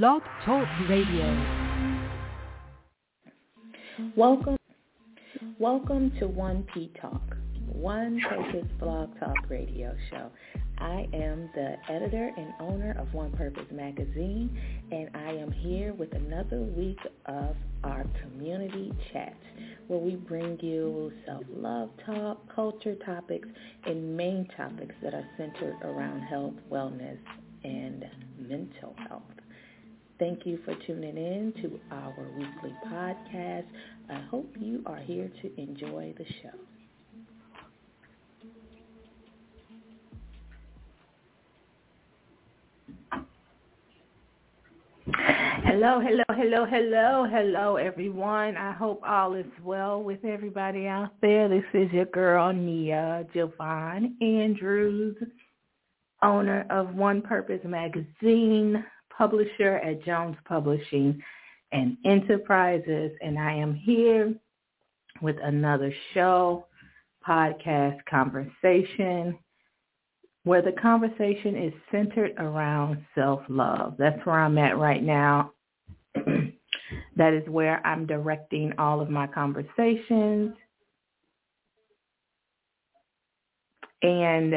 Blog Talk Radio. Welcome, welcome to One P Talk, One Purpose Blog Talk Radio Show. I am the editor and owner of One Purpose Magazine, and I am here with another week of our community chats, where we bring you self-love talk, culture topics, and main topics that are centered around health, wellness, and mental health. Thank you for tuning in to our weekly podcast. I hope you are here to enjoy the show. Hello, hello, hello, hello, hello, everyone. I hope all is well with everybody out there. This is your girl, Nia Javon Andrews, owner of One Purpose Magazine, publisher at Jones Publishing and Enterprises, and I am here with another show, podcast conversation, where the conversation is centered around self-love. That's where I'm at right now. that is where I'm directing all of my conversations. And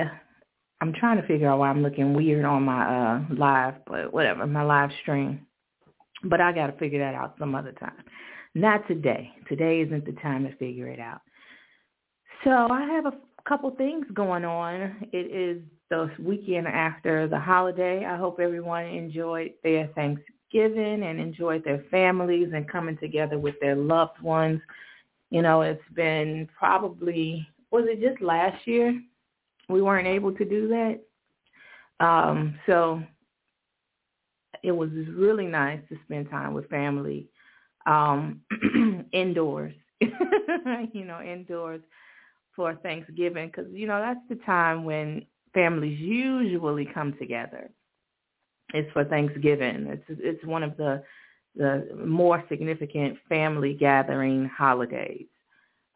I'm trying to figure out why I'm looking weird on my uh live, but whatever, my live stream. But I got to figure that out some other time. Not today. Today isn't the time to figure it out. So I have a couple things going on. It is the weekend after the holiday. I hope everyone enjoyed their Thanksgiving and enjoyed their families and coming together with their loved ones. You know, it's been probably, was it just last year we weren't able to do that. Um, so it was really nice to spend time with family um, indoors, you know, indoors for Thanksgiving because, you know, that's the time when families usually come together. It's for Thanksgiving. It's it's one of the the more significant family gathering holidays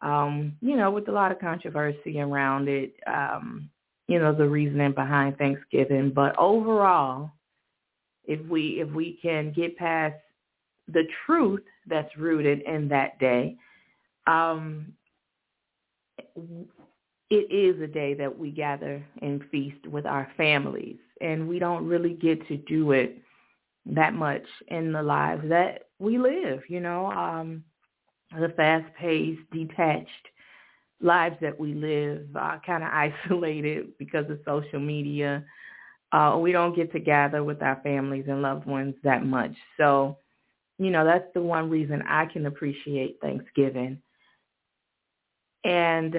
um, you know, with a lot of controversy around it, um, you know, the reasoning behind Thanksgiving. But overall, if we if we can get past the truth that's rooted in that day, um, it is a day that we gather and feast with our families, and we don't really get to do it that much in the lives that we live. You know, um, the fast-paced, detached lives that we live, uh, kind of isolated because of social media. Uh, we don't get to gather with our families and loved ones that much. So, you know, that's the one reason I can appreciate Thanksgiving. And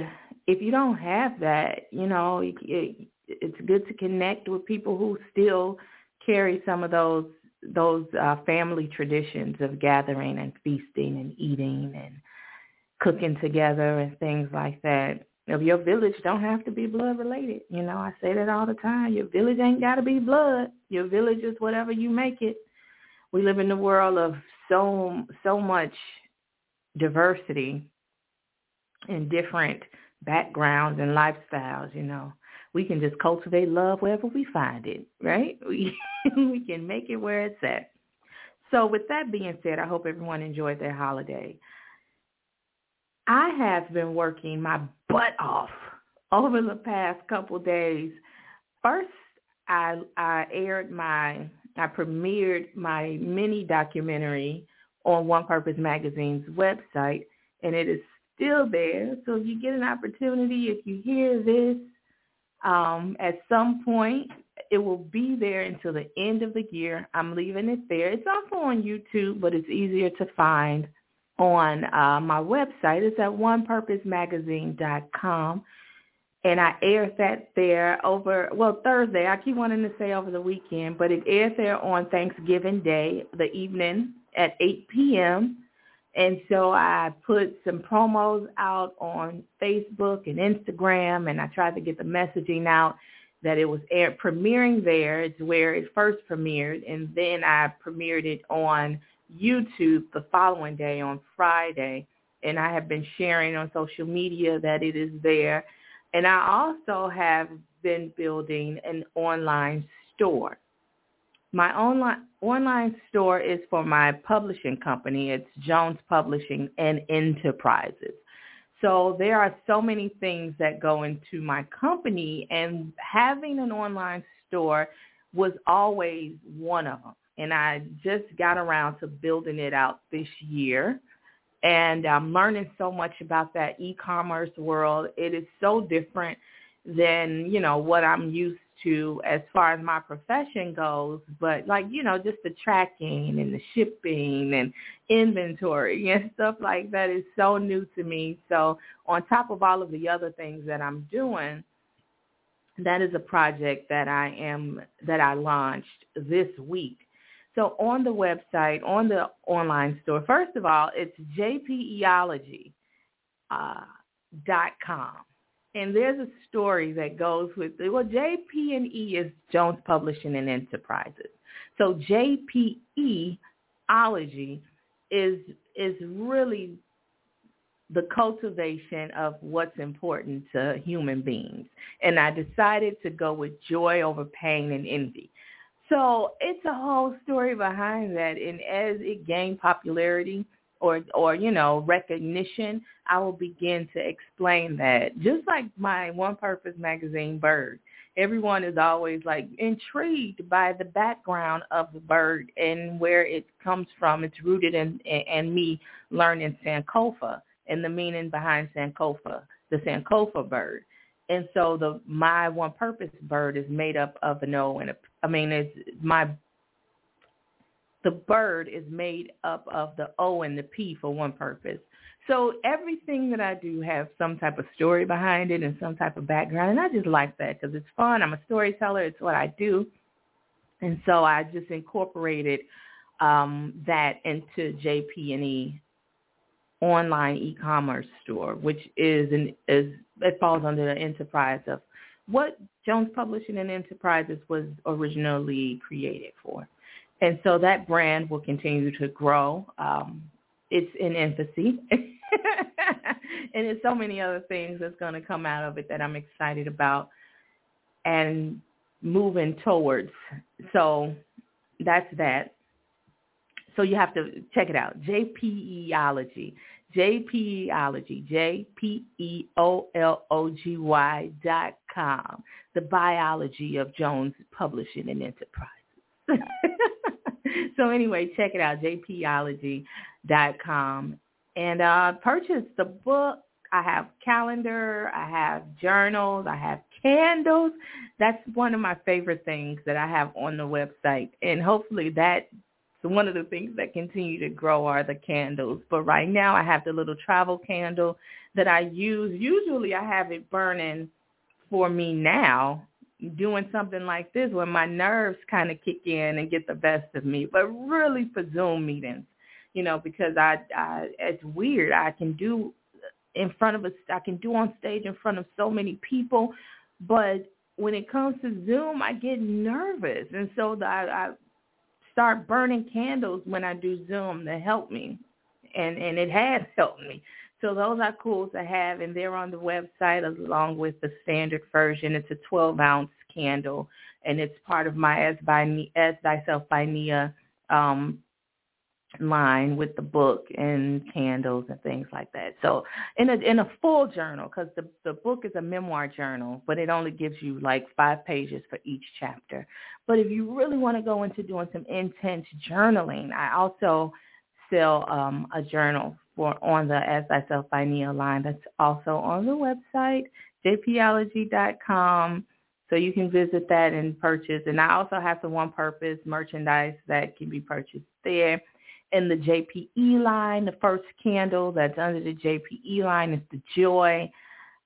if you don't have that, you know, it, it's good to connect with people who still carry some of those those uh, family traditions of gathering and feasting and eating and cooking together and things like that. Your village don't have to be blood related, you know, I say that all the time. Your village ain't got to be blood. Your village is whatever you make it. We live in the world of so so much diversity and different backgrounds and lifestyles, you know we can just cultivate love wherever we find it, right? We, we can make it where it's at. So with that being said, I hope everyone enjoyed their holiday. I have been working my butt off over the past couple days. First, I I aired my I premiered my mini documentary on One Purpose Magazine's website, and it is still there. So if you get an opportunity, if you hear this, um, at some point, it will be there until the end of the year. I'm leaving it there. It's also on YouTube, but it's easier to find on uh, my website. It's at onepurposemagazine.com. And I aired that there over, well, Thursday. I keep wanting to say over the weekend, but it aired there on Thanksgiving Day, the evening at 8 p.m. And so I put some promos out on Facebook and Instagram, and I tried to get the messaging out that it was air, premiering there. It's where it first premiered, and then I premiered it on YouTube the following day on Friday. And I have been sharing on social media that it is there. And I also have been building an online store. My online online store is for my publishing company. It's Jones Publishing and Enterprises. So there are so many things that go into my company and having an online store was always one of them. And I just got around to building it out this year. And I'm learning so much about that e-commerce world. It is so different than, you know, what I'm used to as far as my profession goes, but like, you know, just the tracking and the shipping and inventory and stuff like that is so new to me. So on top of all of the other things that I'm doing, that is a project that I am that I launched this week. So on the website, on the online store, first of all, it's jpeology uh, dot com and there's a story that goes with it. Well, JP&E is Jones Publishing and Enterprises. So JPE ology is is really the cultivation of what's important to human beings. And I decided to go with joy over pain and envy. So it's a whole story behind that. And as it gained popularity, or or you know recognition, I will begin to explain that. Just like my One Purpose magazine bird, everyone is always like intrigued by the background of the bird and where it comes from. It's rooted in and me learning Sankofa and the meaning behind Sankofa, the Sankofa bird. And so the my one purpose bird is made up of an O and a I mean it's my the bird is made up of the O and the P for one purpose. So everything that I do has some type of story behind it and some type of background. And I just like that because it's fun. I'm a storyteller. It's what I do. And so I just incorporated um, that into JP&E online e-commerce store, which is an, is it falls under the enterprise of what Jones Publishing and Enterprises was originally created for. And so that brand will continue to grow. Um, it's in infancy. and there's so many other things that's going to come out of it that I'm excited about and moving towards. So that's that. So you have to check it out. JPEology. JPEology. J-P-E-O-L-O-G-Y dot com. The biology of Jones Publishing and Enterprise. so anyway, check it out, jpeology.com. And uh, purchase the book. I have calendar. I have journals. I have candles. That's one of my favorite things that I have on the website. And hopefully that's one of the things that continue to grow are the candles. But right now I have the little travel candle that I use. Usually I have it burning for me now doing something like this where my nerves kind of kick in and get the best of me, but really for Zoom meetings, you know, because I, I it's weird. I can do in front of a, I can do on stage in front of so many people, but when it comes to Zoom, I get nervous, and so the, I, I start burning candles when I do Zoom to help me, and and it has helped me. So those are cool to have, and they're on the website along with the standard version. It's a 12 ounce candle, and it's part of my As by As Thyself by Nia um, line with the book and candles and things like that. So in a in a full journal, because the the book is a memoir journal, but it only gives you like five pages for each chapter. But if you really want to go into doing some intense journaling, I also sell um, a journal for on the As Thyself by Nia line. That's also on the website, jpeology.com. So you can visit that and purchase. And I also have some One Purpose merchandise that can be purchased there. In the JPE line, the first candle that's under the JPE line is the Joy,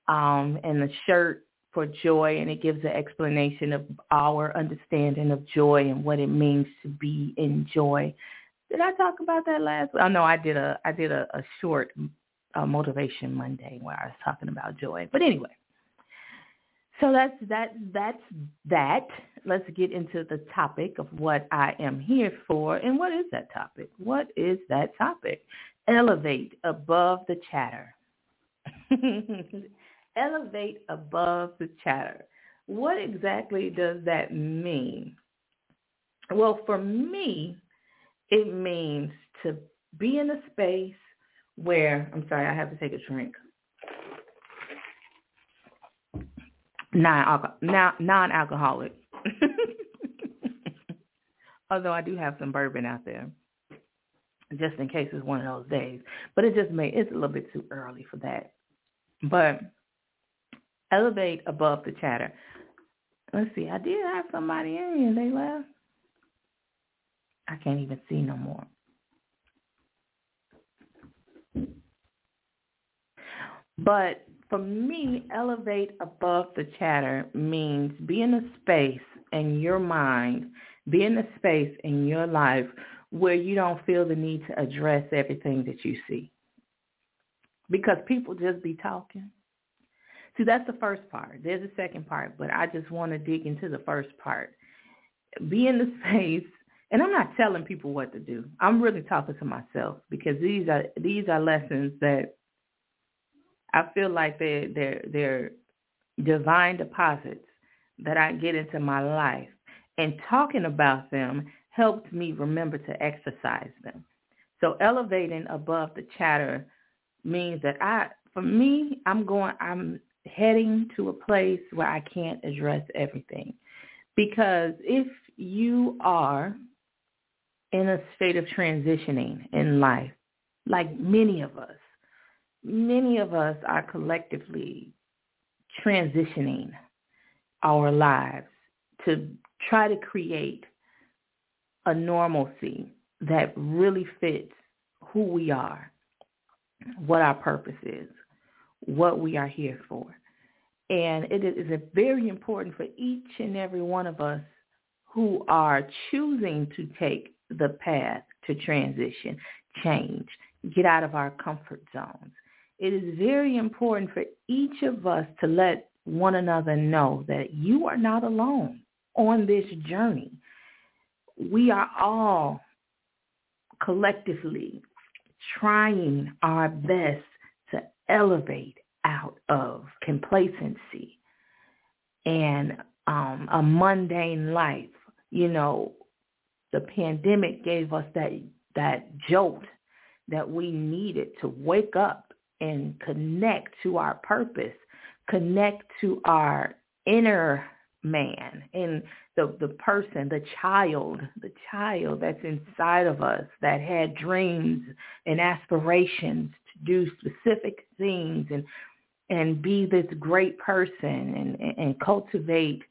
um, and the shirt for joy, and it gives an explanation of our understanding of joy and what it means to be in joy. Did I talk about that last? Oh no, I did a I did a, a short uh, motivation Monday where I was talking about joy. But anyway, so that's that that's that. Let's get into the topic of what I am here for. And what is that topic? What is that topic? Elevate above the chatter. Elevate above the chatter. What exactly does that mean? Well, for me, it means to be in a space where, I'm sorry, I have to take a drink. Non-alcoholic. Although I do have some bourbon out there, just in case it's one of those days. But it just may, it's a little bit too early for that. But elevate above the chatter. Let's see, I did have somebody in here. They left. I can't even see no more. But for me, elevate above the chatter means be in a space in your mind, be in a space in your life where you don't feel the need to address everything that you see. Because people just be talking. See, that's the first part. There's a second part, but I just want to dig into the first part. Be in the space, and I'm not telling people what to do. I'm really talking to myself because these are these are lessons that I feel like they're they're they're divine deposits that I get into my life, and talking about them helped me remember to exercise them. So elevating above the chatter means that I, for me, I'm going, I'm heading to a place where I can't address everything. Because if you are in a state of transitioning in life, like many of us, many of us are collectively transitioning our lives to try to create a normalcy that really fits who we are, what our purpose is, what we are here for. And it is very important for each and every one of us who are choosing to take the path to transition, change, get out of our comfort zones. It is very important for each of us to let one another know that you are not alone on this journey. We are all collectively trying our best to elevate out of complacency and um, a mundane life. You know, the pandemic gave us that that jolt that we needed to wake up and connect to our purpose, connect to our inner man and the the person, the child, the child that's inside of us that had dreams and aspirations to do specific things and and be this great person and, and cultivate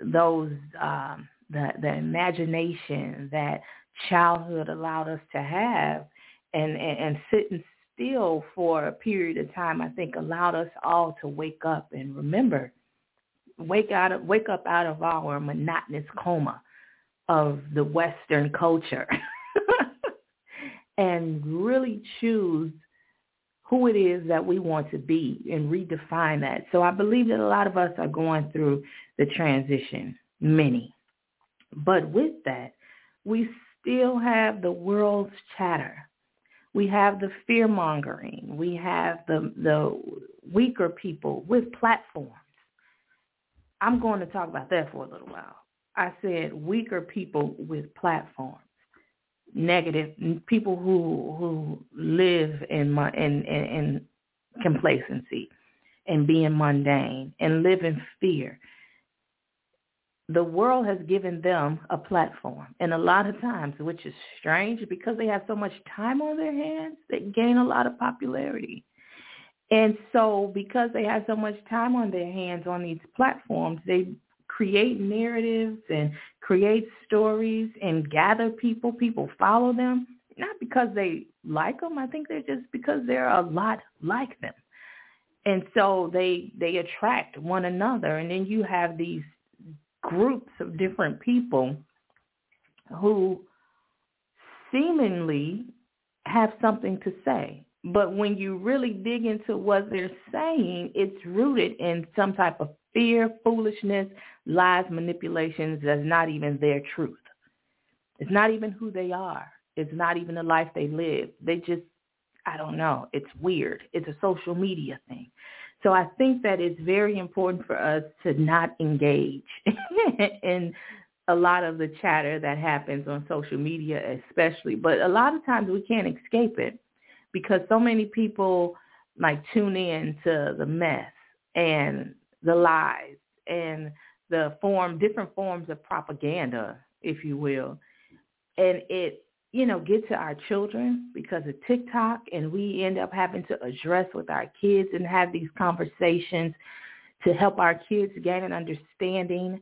those um, the the imagination that childhood allowed us to have and, and, and sitting still for a period of time I think allowed us all to wake up and remember wake out of wake up out of our monotonous coma of the western culture and really choose who it is that we want to be and redefine that. So I believe that a lot of us are going through the transition, many. But with that, we still have the world's chatter. We have the fear mongering. We have the the weaker people with platforms. I'm going to talk about that for a little while. I said weaker people with platforms negative people who who live in my in, in, in complacency and being mundane and live in fear. The world has given them a platform. And a lot of times, which is strange because they have so much time on their hands, they gain a lot of popularity. And so because they have so much time on their hands on these platforms, they create narratives and create stories and gather people. People follow them, not because they like them. I think they're just because they're a lot like them. And so they they attract one another and then you have these groups of different people who seemingly have something to say. But when you really dig into what they're saying, it's rooted in some type of fear, foolishness, lies, manipulations that's not even their truth. It's not even who they are. It's not even the life they live. They just, I don't know. It's weird. It's a social media thing. So I think that it's very important for us to not engage in a lot of the chatter that happens on social media especially, but a lot of times we can't escape it because so many people like tune in to the mess and the lies and the form different forms of propaganda, if you will. And it, you know, get to our children because of TikTok and we end up having to address with our kids and have these conversations to help our kids gain an understanding.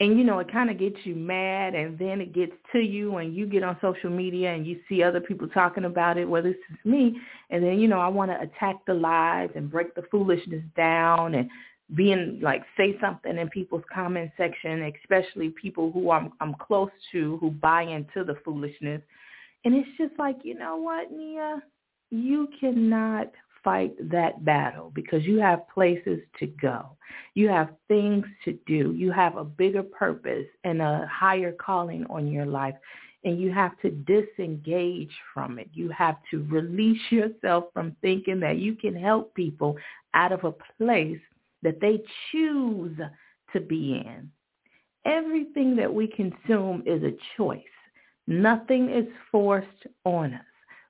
And you know it kind of gets you mad and then it gets to you and you get on social media and you see other people talking about it whether it's me. And then you know i want to attack the lies and break the foolishness down and being like say something in people's comment section especially people who i'm i'm close to who buy into the foolishness and it's just like you know what nia you cannot fight that battle because you have places to go. You have things to do. You have a bigger purpose and a higher calling on your life. And you have to disengage from it. You have to release yourself from thinking that you can help people out of a place that they choose to be in. Everything that we consume is a choice. Nothing is forced on us.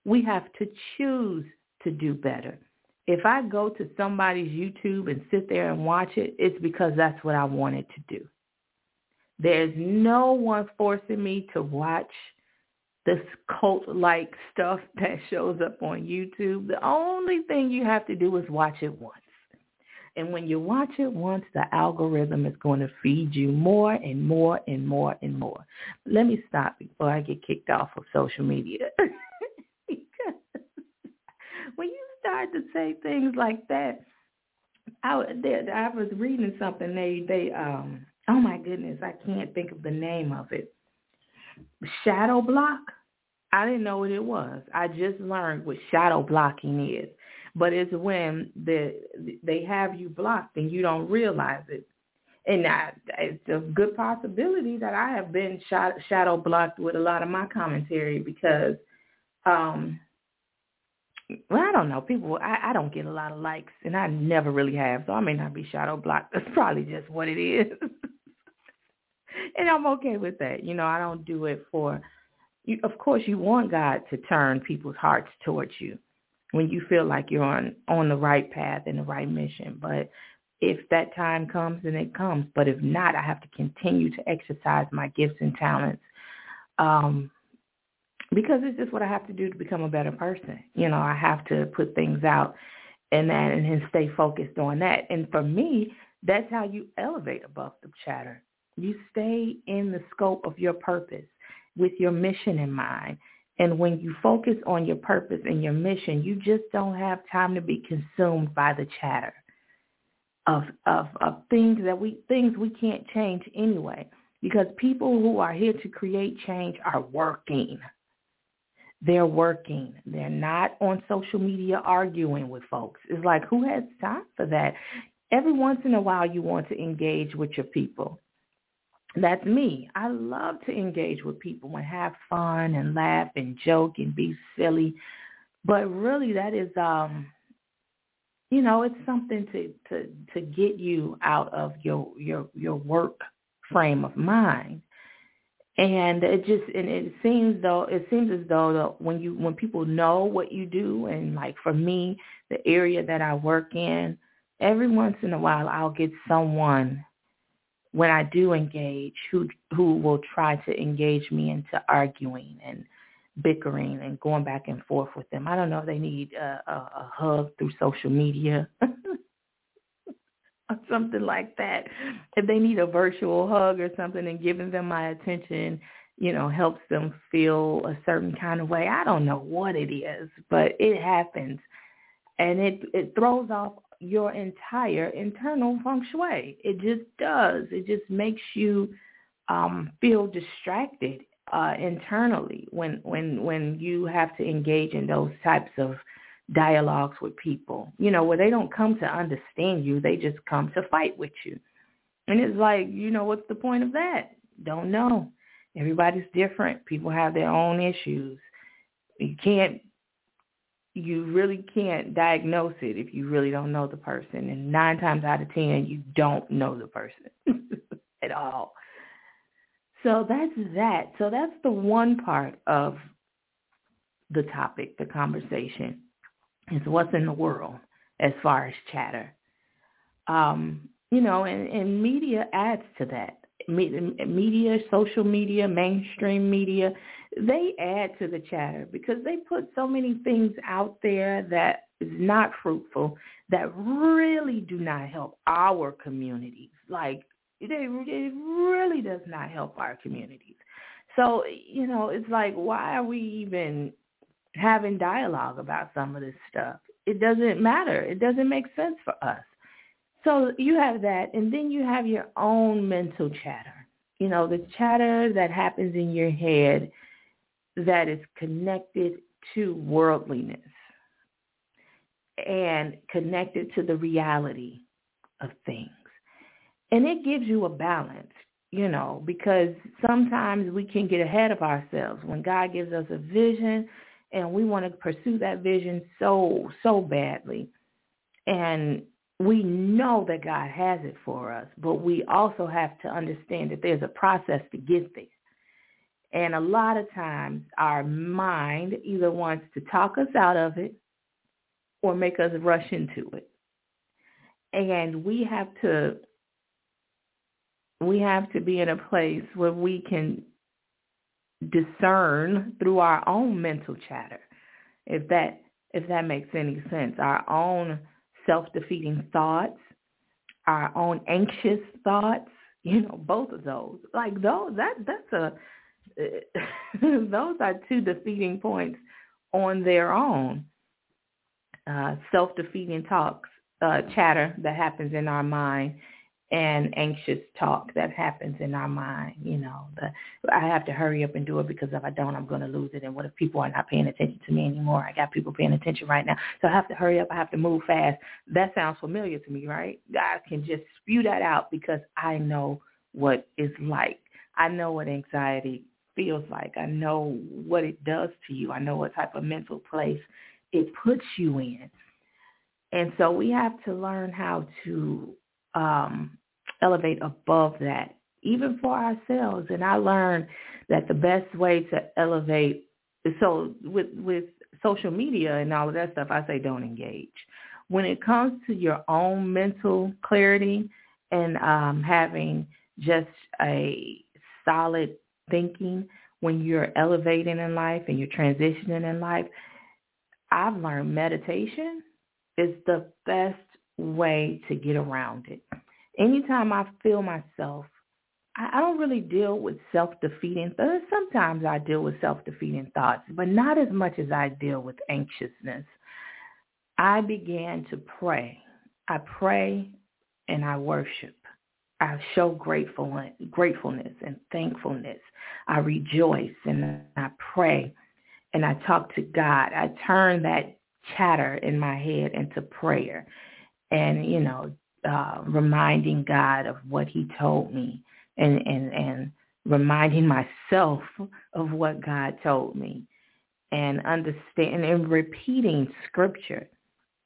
We have to choose to do better. If I go to somebody's YouTube and sit there and watch it, it's because that's what I wanted to do. There's no one forcing me to watch this cult-like stuff that shows up on YouTube. The only thing you have to do is watch it once. And when you watch it once, the algorithm is going to feed you more and more and more and more. Let me stop before I get kicked off of social media. when you start to say things like that, I, I was reading something. They they um oh my goodness, I can't think of the name of it. Shadow block. I didn't know what it was. I just learned what shadow blocking is. But it's when the they have you blocked and you don't realize it. And I, it's a good possibility that I have been shot, shadow blocked with a lot of my commentary because um well, I don't know. People, I, I don't get a lot of likes, and I never really have, so I may not be shadow blocked. That's probably just what it is, and I'm okay with that. You know, I don't do it for. You, of course, you want God to turn people's hearts towards you when you feel like you're on on the right path and the right mission. But if that time comes, then it comes. But if not, I have to continue to exercise my gifts and talents. Um, because it's just what I have to do to become a better person. You know, I have to put things out and that and then stay focused on that. And for me, that's how you elevate above the chatter. You stay in the scope of your purpose with your mission in mind. And when you focus on your purpose and your mission, you just don't have time to be consumed by the chatter of of, of things that we things we can't change anyway. Because people who are here to create change are working they're working. They're not on social media arguing with folks. It's like, who has time for that? Every once in a while, you want to engage with your people. That's me. I love to engage with people and have fun and laugh and joke and be silly. But really, that is, um, you know, it's something to, to, to get you out of your, your, your work frame of mind and it just and it seems though it seems as though that when you when people know what you do and like for me the area that I work in every once in a while I'll get someone when I do engage who who will try to engage me into arguing and bickering and going back and forth with them. I don't know if they need a, a, a hug through social media or something like that. If they need a virtual hug or something and giving them my attention, you know, helps them feel a certain kind of way. I don't know what it is, but it happens. And it it throws off your entire internal feng shui. It just does. It just makes you um feel distracted uh internally when when when you have to engage in those types of dialogues with people, you know, where they don't come to understand you. They just come to fight with you. And it's like, you know, what's the point of that? Don't know. Everybody's different. People have their own issues. You can't, you really can't diagnose it if you really don't know the person. And nine times out of ten, you don't know the person at all. So that's that. So that's the one part of the topic, the conversation, is what's in the world as far as chatter. Um, you know, and, and media adds to that. Media, social media, mainstream media, they add to the chatter because they put so many things out there that is not fruitful, that really do not help our communities. Like, it, it really does not help our communities. So, you know, it's like, why are we even having dialogue about some of this stuff? It doesn't matter. It doesn't make sense for us. So you have that, and then you have your own mental chatter. You know, the chatter that happens in your head that is connected to worldliness and connected to the reality of things. And it gives you a balance, you know, because sometimes we can get ahead of ourselves when God gives us a vision and we want to pursue that vision so, so badly. And we know that God has it for us, but we also have to understand that there's a process to get there. And a lot of times our mind either wants to talk us out of it or make us rush into it. And we have to we have to be in a place where we can discern through our own mental chatter. If that if that makes any sense, our own self-defeating thoughts, our own anxious thoughts, you know, both of those. Like those that that's a those are two defeating points on their own. Uh, self-defeating talks, uh, chatter that happens in our mind and anxious talk that happens in our mind. You know, the, I have to hurry up and do it because if I don't, I'm going to lose it. And what if people are not paying attention to me anymore? I got people paying attention right now, so I have to hurry up. I have to move fast. That sounds familiar to me, right? I can just spew that out because I know what it's like. I know what anxiety feels like. I know what it does to you. I know what type of mental place it puts you in. And so we have to learn how to um, elevate above that, even for ourselves. And I learned that the best way to elevate, so with, with social media and all of that stuff, I say don't engage. When it comes to your own mental clarity and um, having just a solid thinking when you're elevating in life and you're transitioning in life, I've learned meditation is the best way to get around it. Anytime I feel myself, I, don't really deal with self-defeating thoughts. Sometimes I deal with self-defeating thoughts, but not as much as I deal with anxiousness. I began to pray. I pray and I worship. I show grateful, gratefulness and thankfulness. I rejoice and I pray and I talk to God. I turn that chatter in my head into prayer and, you know, uh, reminding God of what he told me and, and, and reminding myself of what God told me and understand and repeating scripture,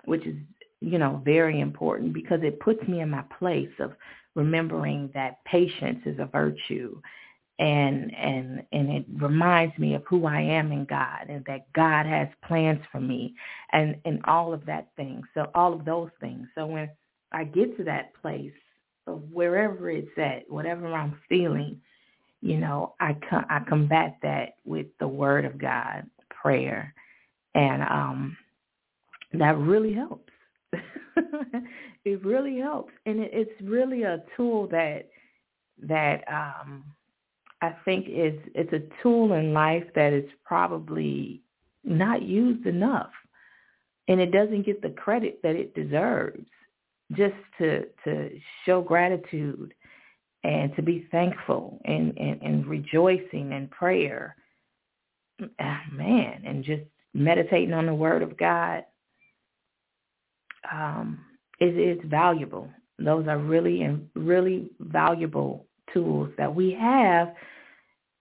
which is, you know, very important because it puts me in my place of remembering that patience is a virtue and and and it reminds me of who I am in God and that God has plans for me and and all of that thing. So all of those things. So when I get to that place of wherever it's at whatever I'm feeling you know I I combat that with the word of God prayer and um that really helps it really helps, and it, it's really a tool that that um, I think is it's a tool in life that is probably not used enough, and it doesn't get the credit that it deserves. Just to to show gratitude and to be thankful and, and, and rejoicing in prayer, ah, man, and just meditating on the Word of God um, is, is valuable. Those are really and really valuable tools that we have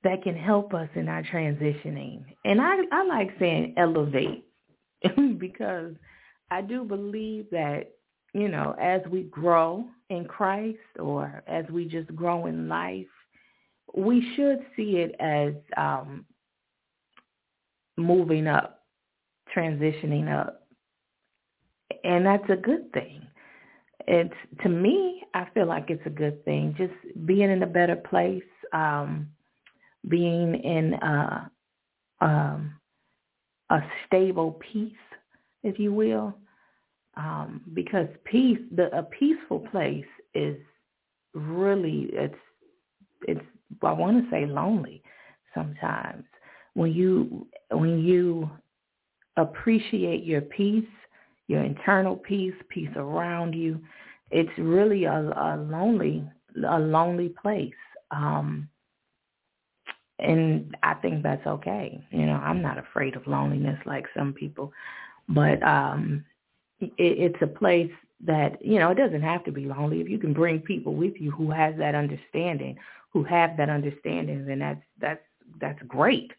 that can help us in our transitioning. And I, I like saying elevate because I do believe that, you know, as we grow in Christ or as we just grow in life, we should see it as um, moving up, transitioning up, and that's a good thing. It's to me, I feel like it's a good thing. Just being in a better place, um, being in a, um, a stable peace, if you will, um, because peace, the a peaceful place is really it's it's I want to say lonely sometimes when you when you appreciate your peace, your internal peace, peace around you, it's really a, a lonely a lonely place. Um, and I think that's okay. You know, I'm not afraid of loneliness like some people, but um, it's a place that you know it doesn't have to be lonely. If you can bring people with you who has that understanding, who have that understanding, then that's that's that's great.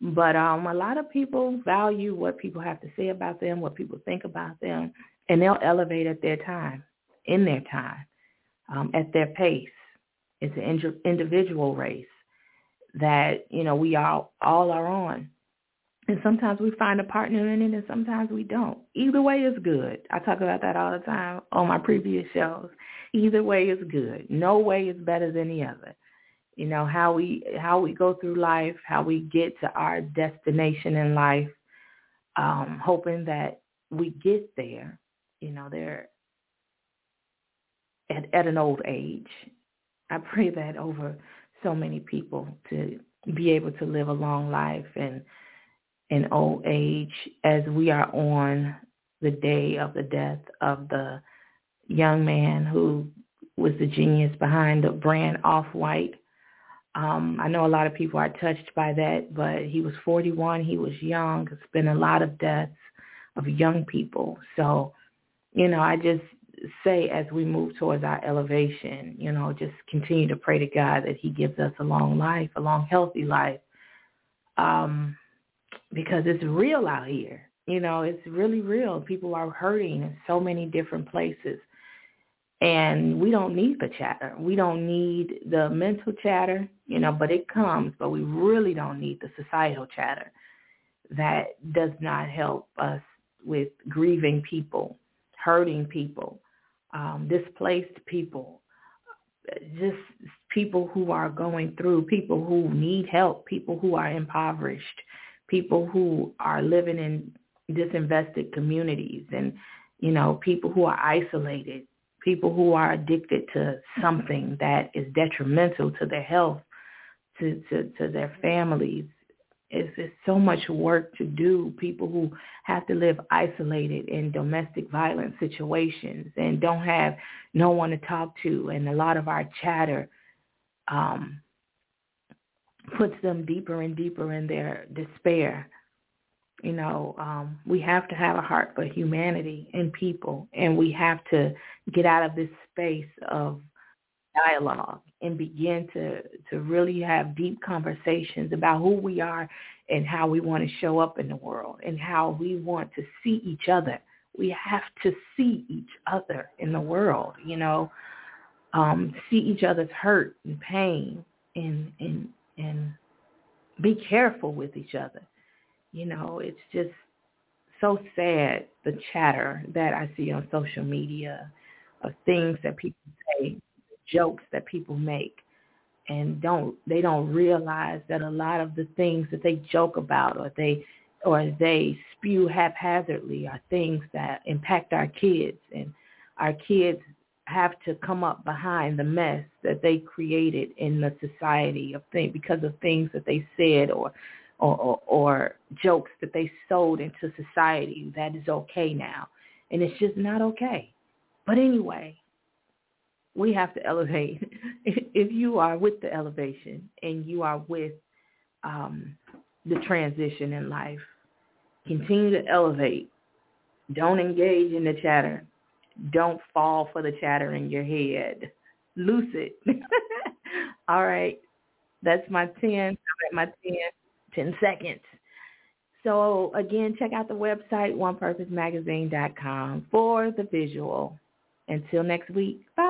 But um, a lot of people value what people have to say about them, what people think about them, and they'll elevate at their time, in their time, um, at their pace. It's an individual race that you know we all all are on. And sometimes we find a partner in it and sometimes we don't. Either way is good. I talk about that all the time on my previous shows. Either way is good. No way is better than the other. You know, how we how we go through life, how we get to our destination in life, um, hoping that we get there. You know, there at, at an old age. I pray that over so many people to be able to live a long life and in old age as we are on the day of the death of the young man who was the genius behind the brand Off-White. Um, I know a lot of people are touched by that, but he was 41. He was young. It's been a lot of deaths of young people. So, you know, I just say as we move towards our elevation, you know, just continue to pray to God that he gives us a long life, a long, healthy life. Um, because it's real out here. You know, it's really real. People are hurting in so many different places. And we don't need the chatter. We don't need the mental chatter, you know, but it comes, but we really don't need the societal chatter that does not help us with grieving people, hurting people, um, displaced people, just people who are going through, people who need help, people who are impoverished, people who are living in disinvested communities and, you know, people who are isolated, people who are addicted to something that is detrimental to their health, to, to, to their families. It's, it's so much work to do. People who have to live isolated in domestic violence situations and don't have no one to talk to. And a lot of our chatter um, puts them deeper and deeper in their despair. You know, um, we have to have a heart for humanity and people, and we have to get out of this space of dialogue and begin to to really have deep conversations about who we are and how we want to show up in the world and how we want to see each other. We have to see each other in the world, you know, um, see each other's hurt and pain and and and be careful with each other. You know, it's just so sad the chatter that I see on social media of things that people say, jokes that people make and don't they don't realize that a lot of the things that they joke about or they or they spew haphazardly are things that impact our kids and our kids have to come up behind the mess that they created in the society of things because of things that they said or, or or, or jokes that they sold into society that is okay now. And it's just not okay. But anyway we have to elevate. If you are with the elevation and you are with um, the transition in life continue to elevate. Don't engage in the chatter don't fall for the chatter in your head. Lucid. All right. That's my 10. I'm at my 10, 10 seconds. So again, check out the website, onepurposemagazine.com for the visual. Until next week, bye.